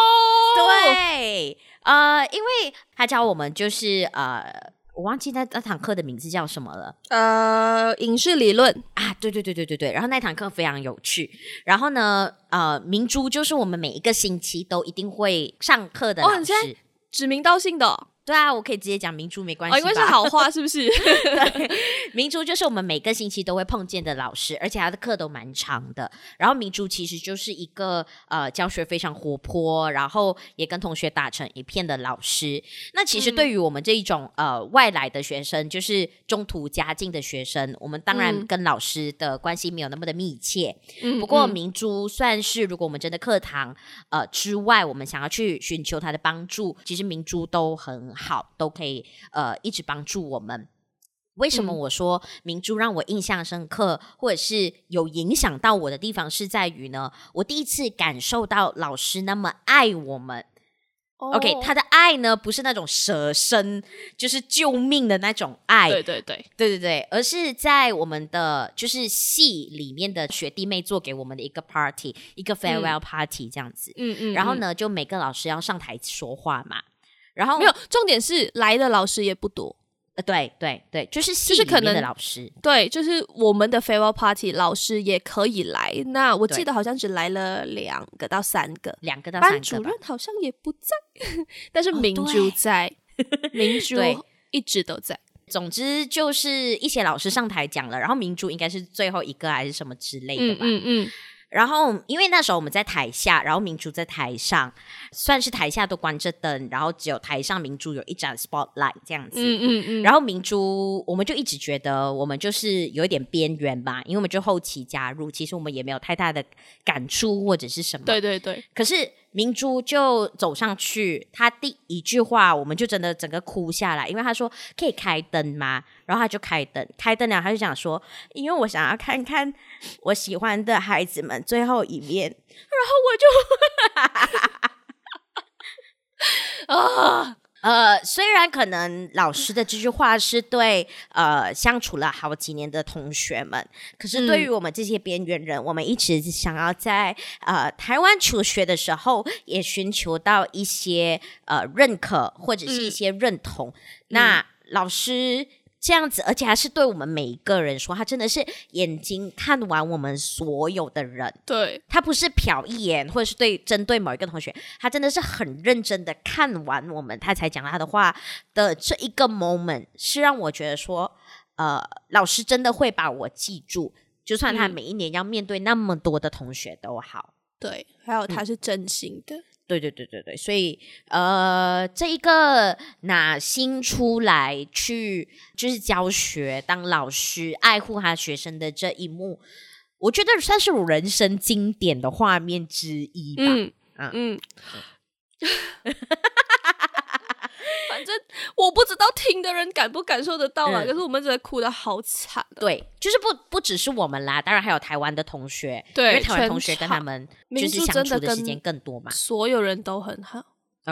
对。呃，因为他教我们就是呃，我忘记那那堂课的名字叫什么了。呃，影视理论啊，对对对对对对。然后那堂课非常有趣。然后呢，呃，明珠就是我们每一个星期都一定会上课的老师，哦、指名道姓的、哦。对啊，我可以直接讲明珠没关系因为是好话，是不是？对，明珠就是我们每个星期都会碰见的老师，而且他的课都蛮长的。然后明珠其实就是一个呃教学非常活泼，然后也跟同学打成一片的老师。那其实对于我们这一种、嗯、呃外来的学生，就是中途加进的学生，我们当然跟老师的关系没有那么的密切。嗯、不过明珠算是，如果我们真的课堂呃之外，我们想要去寻求他的帮助，其实明珠都很。好，都可以呃一直帮助我们。为什么我说明珠让我印象深刻，或者是有影响到我的地方，是在于呢，我第一次感受到老师那么爱我们。Oh. OK，他的爱呢，不是那种舍身，就是救命的那种爱。对对对对对对，而是在我们的就是戏里面的学弟妹做给我们的一个 party，一个 farewell party 这样子。嗯嗯，然后呢，就每个老师要上台说话嘛。然后没有，重点是来的老师也不多，呃，对对对，就是系里面的老师，对，就是我们的 farewell party 老师也可以来。那我记得好像只来了两个到三个，两个到三个，班主任好像也不在，但是明珠在，哦、明珠一直都在。总之就是一些老师上台讲了，然后明珠应该是最后一个还是什么之类的吧，嗯嗯。嗯然后，因为那时候我们在台下，然后明珠在台上，算是台下都关着灯，然后只有台上明珠有一盏 spotlight 这样子。嗯嗯嗯。然后明珠，我们就一直觉得我们就是有一点边缘吧，因为我们就后期加入，其实我们也没有太大的感触或者是什么。对对对。可是明珠就走上去，他第一句话，我们就真的整个哭下来，因为他说可以开灯吗？然后他就开灯，开灯了，他就想说，因为我想要看看我喜欢的孩子们最后一面，然后我就 啊 呃，虽然可能老师的这句话是对呃相处了好几年的同学们，可是对于我们这些边缘人，嗯、我们一直想要在呃台湾求学的时候，也寻求到一些呃认可或者是一些认同。嗯、那、嗯、老师。这样子，而且还是对我们每一个人说，他真的是眼睛看完我们所有的人。对，他不是瞟一眼，或者是对针对某一个同学，他真的是很认真的看完我们，他才讲他的话的这一个 moment，是让我觉得说，呃，老师真的会把我记住，就算他每一年要面对那么多的同学都好。对，还有他是真心的。嗯对对对对对，所以呃，这一个拿心出来去就是教学、当老师、爱护他学生的这一幕，我觉得算是我人生经典的画面之一吧。嗯嗯。嗯 反正我不知道听的人感不感受得到啊，嗯、可是我们真的哭的好惨。对，就是不不只是我们啦，当然还有台湾的同学，对，因为台湾同学跟他们就是相处的时间更多嘛。所有人都很好。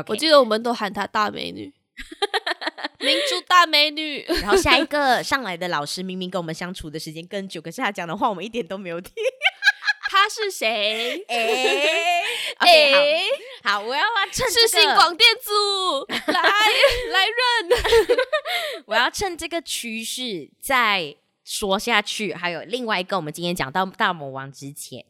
我记得我们都喊她大美女。明珠大美女。然后下一个上来的老师明明跟我们相处的时间更久，可是他讲的话我们一点都没有听。他是谁？哎 哎、okay, 欸，好，我要趁世新广电组 来来认。我要趁这个趋势再说下去。还有另外一个，我们今天讲到大魔王之前，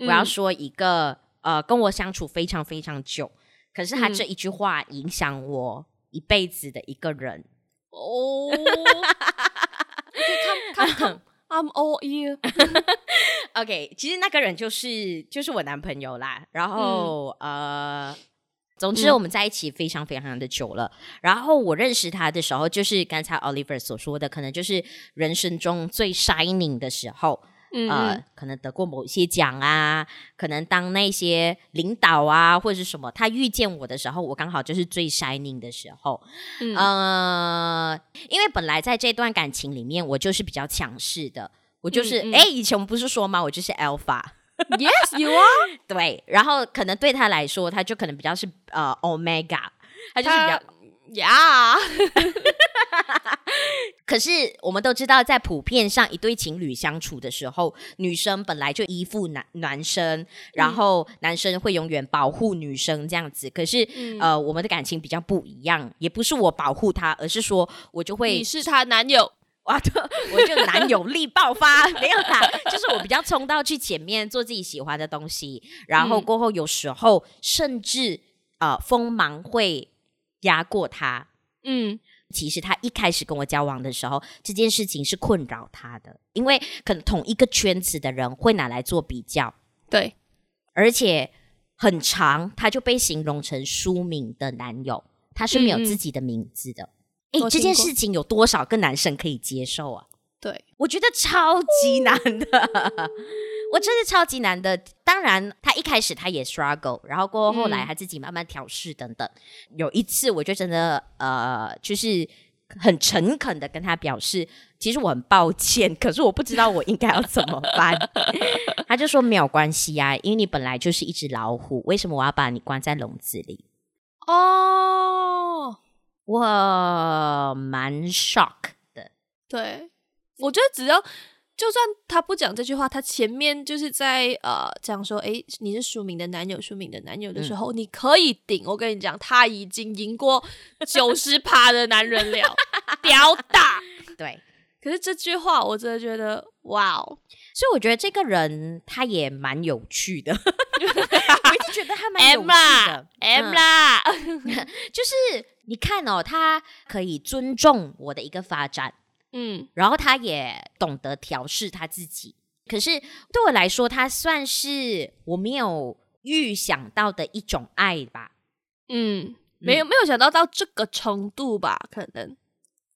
嗯、我要说一个呃，跟我相处非常非常久，可是他这一句话影响我一辈子的一个人。哦，看看看。I'm all you. OK，其实那个人就是就是我男朋友啦。然后、嗯、呃，总之我们在一起非常非常的久了。嗯、然后我认识他的时候，就是刚才 Oliver 所说的，可能就是人生中最 shining 的时候。嗯，呃，可能得过某些奖啊，可能当那些领导啊，或者是什么，他遇见我的时候，我刚好就是最 shining 的时候。嗯，呃，因为本来在这段感情里面，我就是比较强势的，我就是，哎、以前我们不是说吗？我就是 alpha。Yes, you are。对，然后可能对他来说，他就可能比较是呃 omega，他就是比较。呀，Yeah. 可是我们都知道，在普遍上，一对情侣相处的时候，女生本来就依附男男生，然后男生会永远保护女生这样子。可是，嗯、呃，我们的感情比较不一样，也不是我保护他，而是说我就会你是他男友，哇，对，我就男友力爆发，没有啦，就是我比较冲到去前面做自己喜欢的东西，然后过后有时候甚至呃锋芒会。压过他，嗯，其实他一开始跟我交往的时候，这件事情是困扰他的，因为可能同一个圈子的人会拿来做比较，对，而且很长，他就被形容成书名的男友，他是没有自己的名字的。哎、这件事情有多少个男生可以接受啊？对，我觉得超级难的。我真是超级难的，当然他一开始他也 struggle，然后过后后来他自己慢慢调试等等。嗯、有一次我就真的呃，就是很诚恳的跟他表示，其实我很抱歉，可是我不知道我应该要怎么办。他就说没有关系啊，因为你本来就是一只老虎，为什么我要把你关在笼子里？哦，我蛮 shock 的。对，我觉得只要。就算他不讲这句话，他前面就是在呃讲说，诶，你是书敏的男友，书敏的男友的时候，嗯、你可以顶。我跟你讲，他已经赢过九十趴的男人了，屌大。对，可是这句话我真的觉得，哇哦！所以我觉得这个人他也蛮有趣的，我一直觉得他蛮有趣的。M 啦，就是你看哦，他可以尊重我的一个发展。嗯，然后他也懂得调试他自己，可是对我来说，他算是我没有预想到的一种爱吧。嗯，没有没有想到到这个程度吧？可能，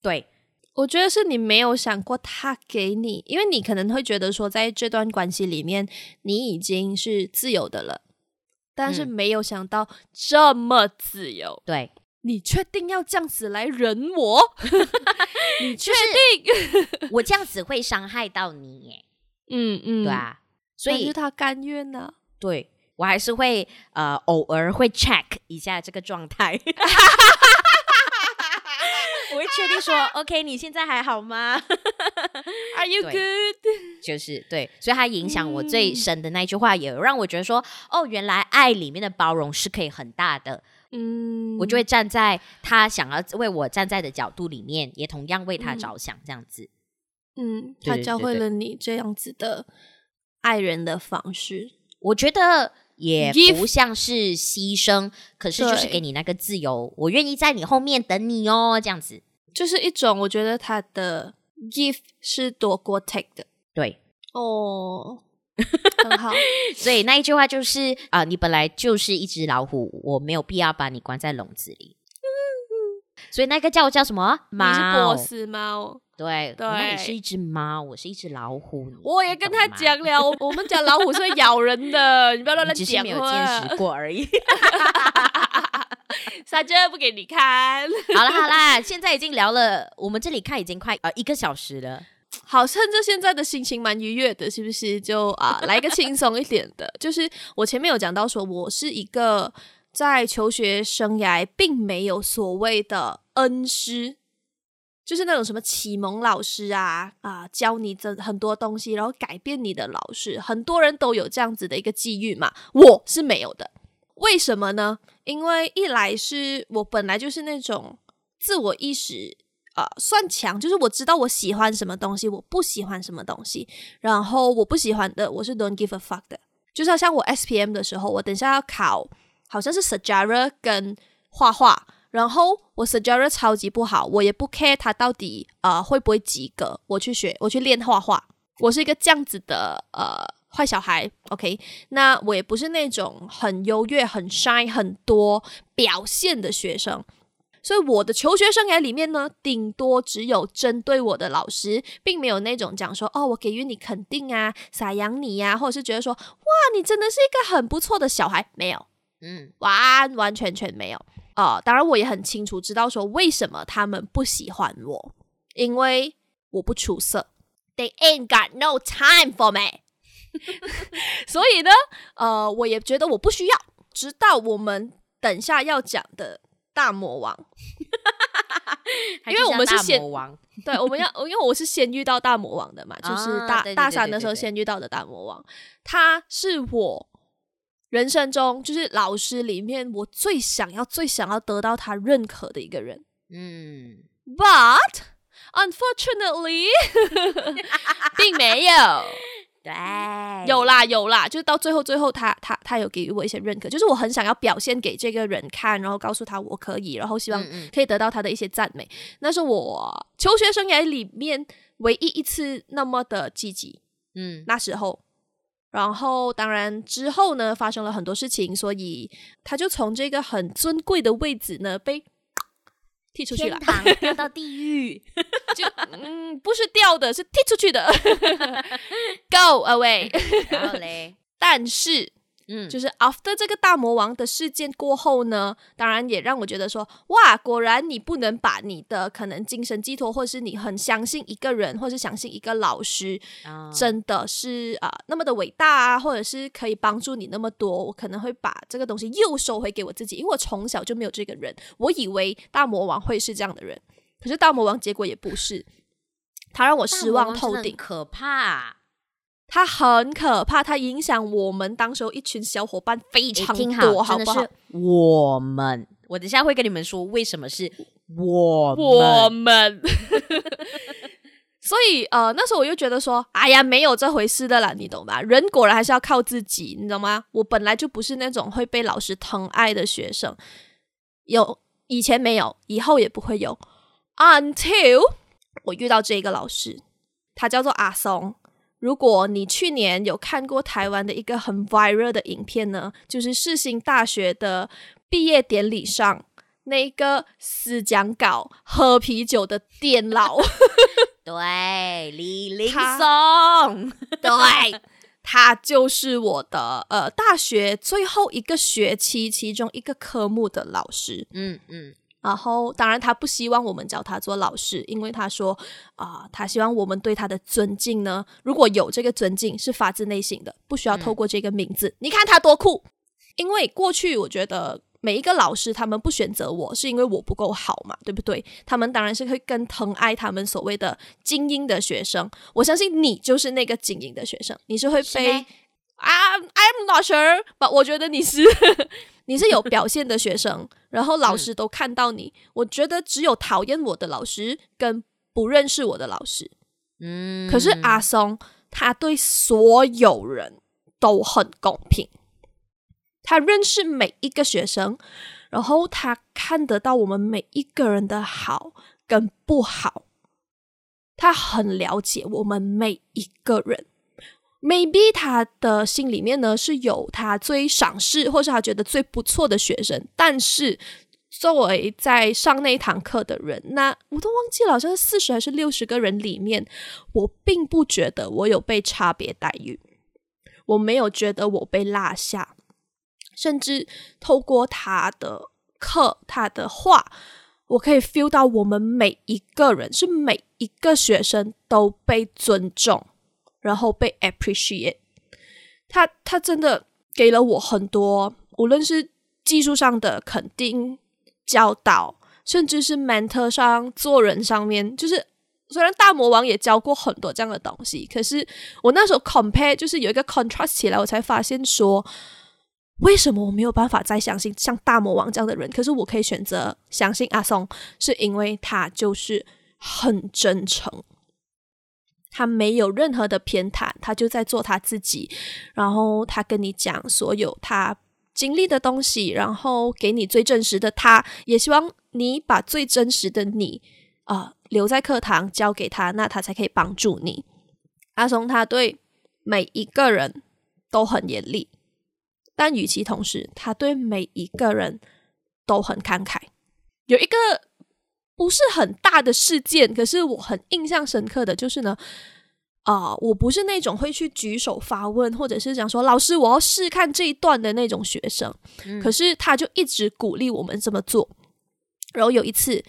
对，我觉得是你没有想过他给你，因为你可能会觉得说，在这段关系里面，你已经是自由的了，但是没有想到这么自由。嗯、对。你确定要这样子来忍我？你确定 我这样子会伤害到你耶？嗯嗯，对啊，所以是他甘愿呢、啊。对，我还是会呃偶尔会 check 一下这个状态。我会确定说，OK，你现在还好吗？Are you good？就是对，所以他影响我最深的那句话，也让我觉得说，哦，原来爱里面的包容是可以很大的。嗯，我就会站在他想要为我站在的角度里面，也同样为他着想，这样子。嗯，他教会了你这样子的爱人的方式，我觉得也不像是牺牲，可是就是给你那个自由，我愿意在你后面等你哦，这样子，就是一种我觉得他的 give 是多过 take 的，对，哦。很好，所以那一句话就是啊、呃，你本来就是一只老虎，我没有必要把你关在笼子里。所以那个叫我叫什么？猫？你是波斯猫？对对，那你是一只猫，我是一只老虎。我也跟他讲了，我 我们讲老虎是会咬人的，你不要乱乱讲话。只是没有见识过而已。撒娇不给你看。好了好了，现在已经聊了，我们这里看已经快呃一个小时了。好，趁着现在的心情蛮愉悦的，是不是？就啊，来一个轻松一点的。就是我前面有讲到说，我是一个在求学生涯并没有所谓的恩师，就是那种什么启蒙老师啊啊，教你这很多东西，然后改变你的老师，很多人都有这样子的一个机遇嘛，我是没有的。为什么呢？因为一来是我本来就是那种自我意识啊、呃、算强，就是我知道我喜欢什么东西，我不喜欢什么东西，然后我不喜欢的我是 don't give a fuck 的。就是像我 SPM 的时候，我等下要考，好像是 Sajara 跟画画，然后我 Sajara 超级不好，我也不 care 他到底呃会不会及格，我去学，我去练画画，我是一个这样子的呃坏小孩，OK，那我也不是那种很优越、很 shy 很多表现的学生。所以我的求学生涯里面呢，顶多只有针对我的老师，并没有那种讲说哦，我给予你肯定啊，撒养你呀、啊，或者是觉得说哇，你真的是一个很不错的小孩，没有，嗯，完完全全没有。哦、呃，当然我也很清楚知道说为什么他们不喜欢我，因为我不出色，They ain't got no time for me。所以呢，呃，我也觉得我不需要。直到我们等下要讲的。大魔王，因为我们是先对，我们要，因为我是先遇到大魔王的嘛，就是大大三的时候先遇到的大魔王，他是我人生中就是老师里面我最想要、最想要得到他认可的一个人。嗯，But unfortunately，并没有。对，有啦有啦，就是到最后最后他，他他他有给予我一些认可，就是我很想要表现给这个人看，然后告诉他我可以，然后希望可以得到他的一些赞美。嗯嗯，那是我求学生涯里面唯一一次那么的积极，嗯，那时候，然后当然之后呢，发生了很多事情，所以他就从这个很尊贵的位置呢被。踢出去了，掉到地 狱，就嗯，不是掉的，是踢出去的，Go away。然后嘞，但是。嗯，就是 after 这个大魔王的事件过后呢，当然也让我觉得说，哇，果然你不能把你的可能精神寄托，或是你很相信一个人，或是相信一个老师，哦、真的是啊、呃、那么的伟大啊，或者是可以帮助你那么多，我可能会把这个东西又收回给我自己，因为我从小就没有这个人，我以为大魔王会是这样的人，可是大魔王结果也不是，他让我失望透顶，可怕。他很可怕，他影响我们当时候一群小伙伴非常多，好，好不好？是我们，我等下会跟你们说为什么是我们。我 们所以呃，那时候我就觉得说，哎呀，没有这回事的啦，你懂吧？人果然还是要靠自己，你懂吗？我本来就不是那种会被老师疼爱的学生，有以前没有，以后也不会有，until 我遇到这个老师，他叫做阿松。如果你去年有看过台湾的一个很 viral 的影片呢，就是世新大学的毕业典礼上那个死讲稿喝啤酒的电脑，对，李林松，对，他就是我的呃大学最后一个学期其中一个科目的老师，嗯嗯。然后，当然，他不希望我们叫他做老师，因为他说啊、呃，他希望我们对他的尊敬呢，如果有这个尊敬，是发自内心的，不需要透过这个名字。嗯、你看他多酷！因为过去我觉得每一个老师他们不选择我是因为我不够好嘛，对不对？他们当然是会更疼爱他们所谓的精英的学生。我相信你就是那个精英的学生，你是会被啊，I'm not sure，but 我觉得你是。你是有表现的学生，然后老师都看到你。嗯、我觉得只有讨厌我的老师跟不认识我的老师。嗯，可是阿松他对所有人都很公平，他认识每一个学生，然后他看得到我们每一个人的好跟不好，他很了解我们每一个人。Maybe 他的心里面呢是有他最赏识，或是他觉得最不错的学生，但是作为在上那一堂课的人，那我都忘记了，好像是四十还是六十个人里面，我并不觉得我有被差别待遇，我没有觉得我被落下，甚至透过他的课、他的话，我可以 feel 到我们每一个人，是每一个学生都被尊重。然后被 appreciate，他他真的给了我很多，无论是技术上的肯定、教导，甚至是 mentor 上做人上面，就是虽然大魔王也教过很多这样的东西，可是我那时候 compare 就是有一个 contrast 起来，我才发现说，为什么我没有办法再相信像大魔王这样的人？可是我可以选择相信阿松，是因为他就是很真诚，他没有任何的偏袒，他就在做他自己，然后他跟你讲所有他经历的东西，然后给你最真实的他，也希望你把最真实的你啊、留在课堂交给他，那他才可以帮助你。阿松他对每一个人都很严厉，但与其同时，他对每一个人都很慷慨。有一个不是很大的事件，可是我很印象深刻的就是呢。啊、呃，我不是那种会去举手发问，或者是讲说老师，我要试看这一段的那种学生。嗯、可是他就一直鼓励我们这么做。然后有一次，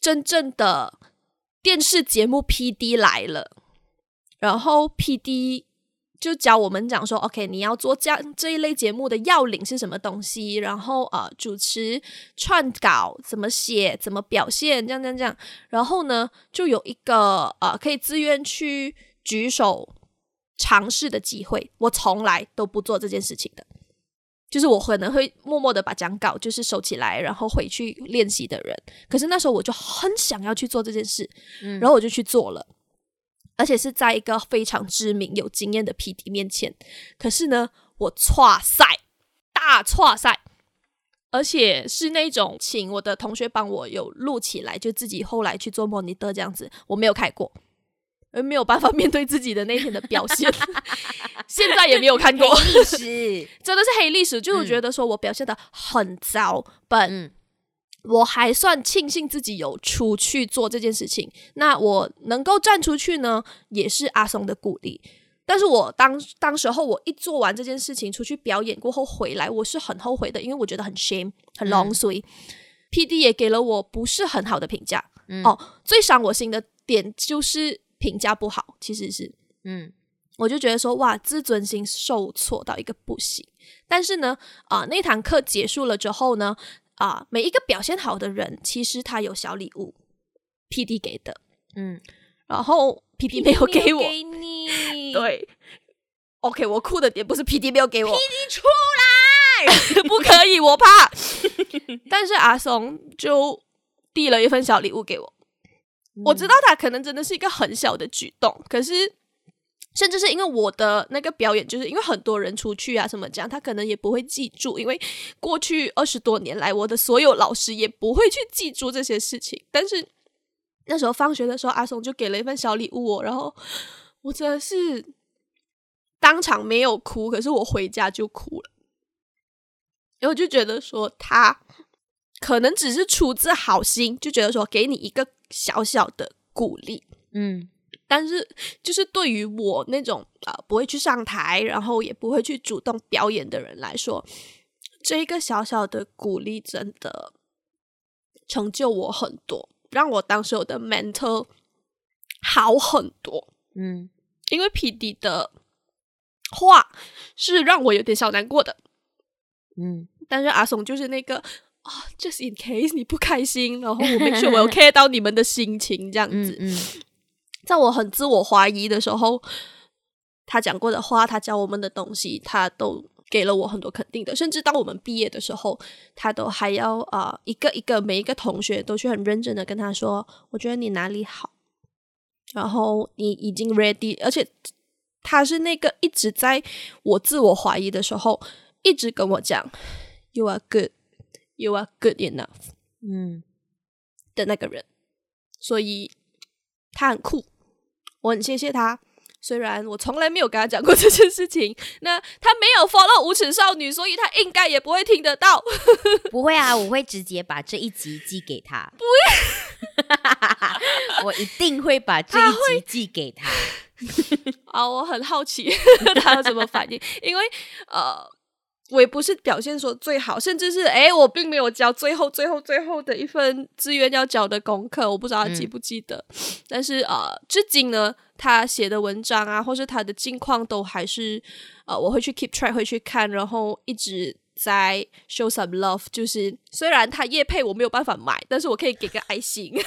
真正的电视节目 PD 来了，然后 PD 就教我们讲说：“OK，你要做这样这一类节目的要领是什么东西？然后啊、呃，主持串稿怎么写，怎么表现，这样这样这样。然后呢，就有一个啊、呃，可以自愿去。”举手尝试的机会，我从来都不做这件事情的。就是我可能会默默的把讲稿就是收起来，然后回去练习的人。可是那时候我就很想要去做这件事，嗯，然后我就去做了，而且是在一个非常知名、有经验的 PD 面前。可是呢，我错赛，大错赛，而且是那种请我的同学帮我有录起来，就自己后来去做 monitor 这样子，我没有开过。而没有办法面对自己的那天的表现，现在也没有看过历史，真的是黑历史。就是觉得说我表现的很糟，本、嗯、我还算庆幸自己有出去做这件事情。那我能够站出去呢，也是阿松的鼓励。但是我当当时候我一做完这件事情，出去表演过后回来，我是很后悔的，因为我觉得很 shame，很 long，所以 PD 也给了我不是很好的评价。嗯、哦，最伤我心的点就是。评价不好，其实是，嗯，我就觉得说，哇，自尊心受挫到一个不行。但是呢，啊、呃，那堂课结束了之后呢，啊、呃，每一个表现好的人，其实他有小礼物，PD 给的，嗯，然后 P P 没有给我，给你，对，OK，我哭的点不是 PD 没有给我，PD 出来，不可以，我怕。但是阿松就递了一份小礼物给我。我知道他可能真的是一个很小的举动，可是甚至是因为我的那个表演，就是因为很多人出去啊什么这样，他可能也不会记住，因为过去二十多年来，我的所有老师也不会去记住这些事情。但是那时候放学的时候，阿松就给了一份小礼物，然后我真的是当场没有哭，可是我回家就哭了，然后我就觉得说他可能只是出自好心，就觉得说给你一个。小小的鼓励，嗯，但是就是对于我那种啊、呃、不会去上台，然后也不会去主动表演的人来说，这一个小小的鼓励真的成就我很多，让我当时我的 mental 好很多，嗯，因为 PD 的话是让我有点小难过的，嗯，但是阿松就是那个。啊、oh，just in case 你不开心，然后我 make sure 我有 care 到你们的心情，这样子。嗯嗯、在我很自我怀疑的时候，他讲过的话，他教我们的东西，他都给了我很多肯定的。甚至当我们毕业的时候，他都还要啊、呃、一个一个每一个同学都去很认真的跟他说，我觉得你哪里好，然后你已经 ready，而且他是那个一直在我自我怀疑的时候，一直跟我讲，You are good。You are good enough，嗯，的那个人，所以他很酷，我很谢谢他。虽然我从来没有跟他讲过 这件事情，那他没有 follow 无耻少女，所以他应该也不会听得到。不会啊，我会直接把这一集寄给他。不会，我一定会把这一集寄给他。啊，我很好奇他有什么反应，因为呃。我也不是表现说最好，甚至是哎，我并没有交最后、最后、最后的一份志愿要交的功课，我不知道他记不记得。嗯、但是呃，至今呢，他写的文章啊，或是他的近况都还是呃，我会去 keep track，会去看，然后一直在 show some love，就是虽然他叶配我没有办法买，但是我可以给个爱心。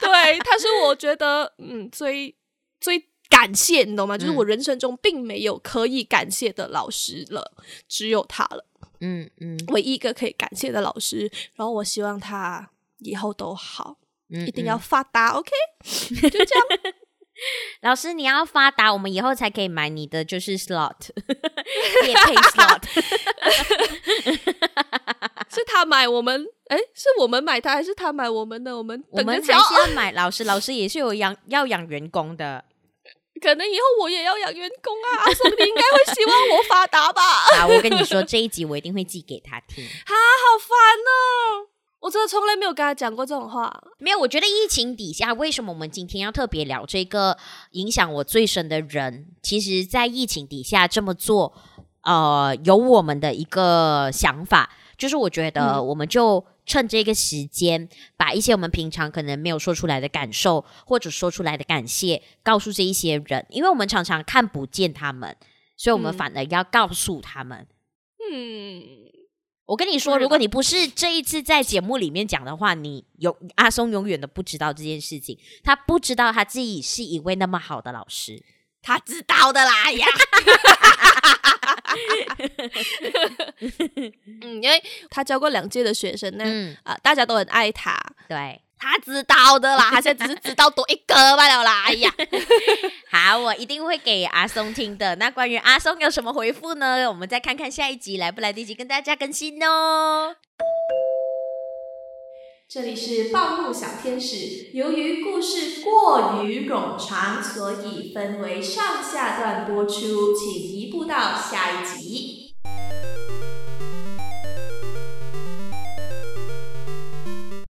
对，他是我觉得嗯最最感谢，你懂吗？就是我人生中并没有可以感谢的老师了，只有他了。嗯嗯，唯一一个可以感谢的老师。然后我希望他以后都好，一定要发达。OK，就这样。老师，你要发达，我们以后才可以买你的就是 slot，也配 slot。是他买我们，哎，是我们买他，还是他买我们的？我们我们还是要买老师，老师也是有养要养员工的，可能以后我也要养员工啊。阿松，你应该会希望我发达吧？啊，我跟你说，这一集我一定会寄给他听。啊，好烦哦。我真的从来没有跟他讲过这种话。没有，我觉得疫情底下，为什么我们今天要特别聊这个影响我最深的人？其实，在疫情底下这么做，呃，有我们的一个想法，就是我觉得我们就趁这个时间，把一些我们平常可能没有说出来的感受，或者说出来的感谢，告诉这一些人，因为我们常常看不见他们，所以我们反而要告诉他们。嗯。我跟你说，如果你不是这一次在节目里面讲的话，你永阿松永远都不知道这件事情。他不知道他自己是一位那么好的老师，他知道的啦呀。嗯，因为他教过两届的学生呢，嗯、啊，大家都很爱他。对。他知道的啦，他现在只是知道多一个罢了啦。哎呀，好，我一定会给阿松听的。那关于阿松有什么回复呢？我们再看看下一集来不来得及跟大家更新哦。这里是暴怒小天使，由于故事过于冗长，所以分为上下段播出，请移步到下一集。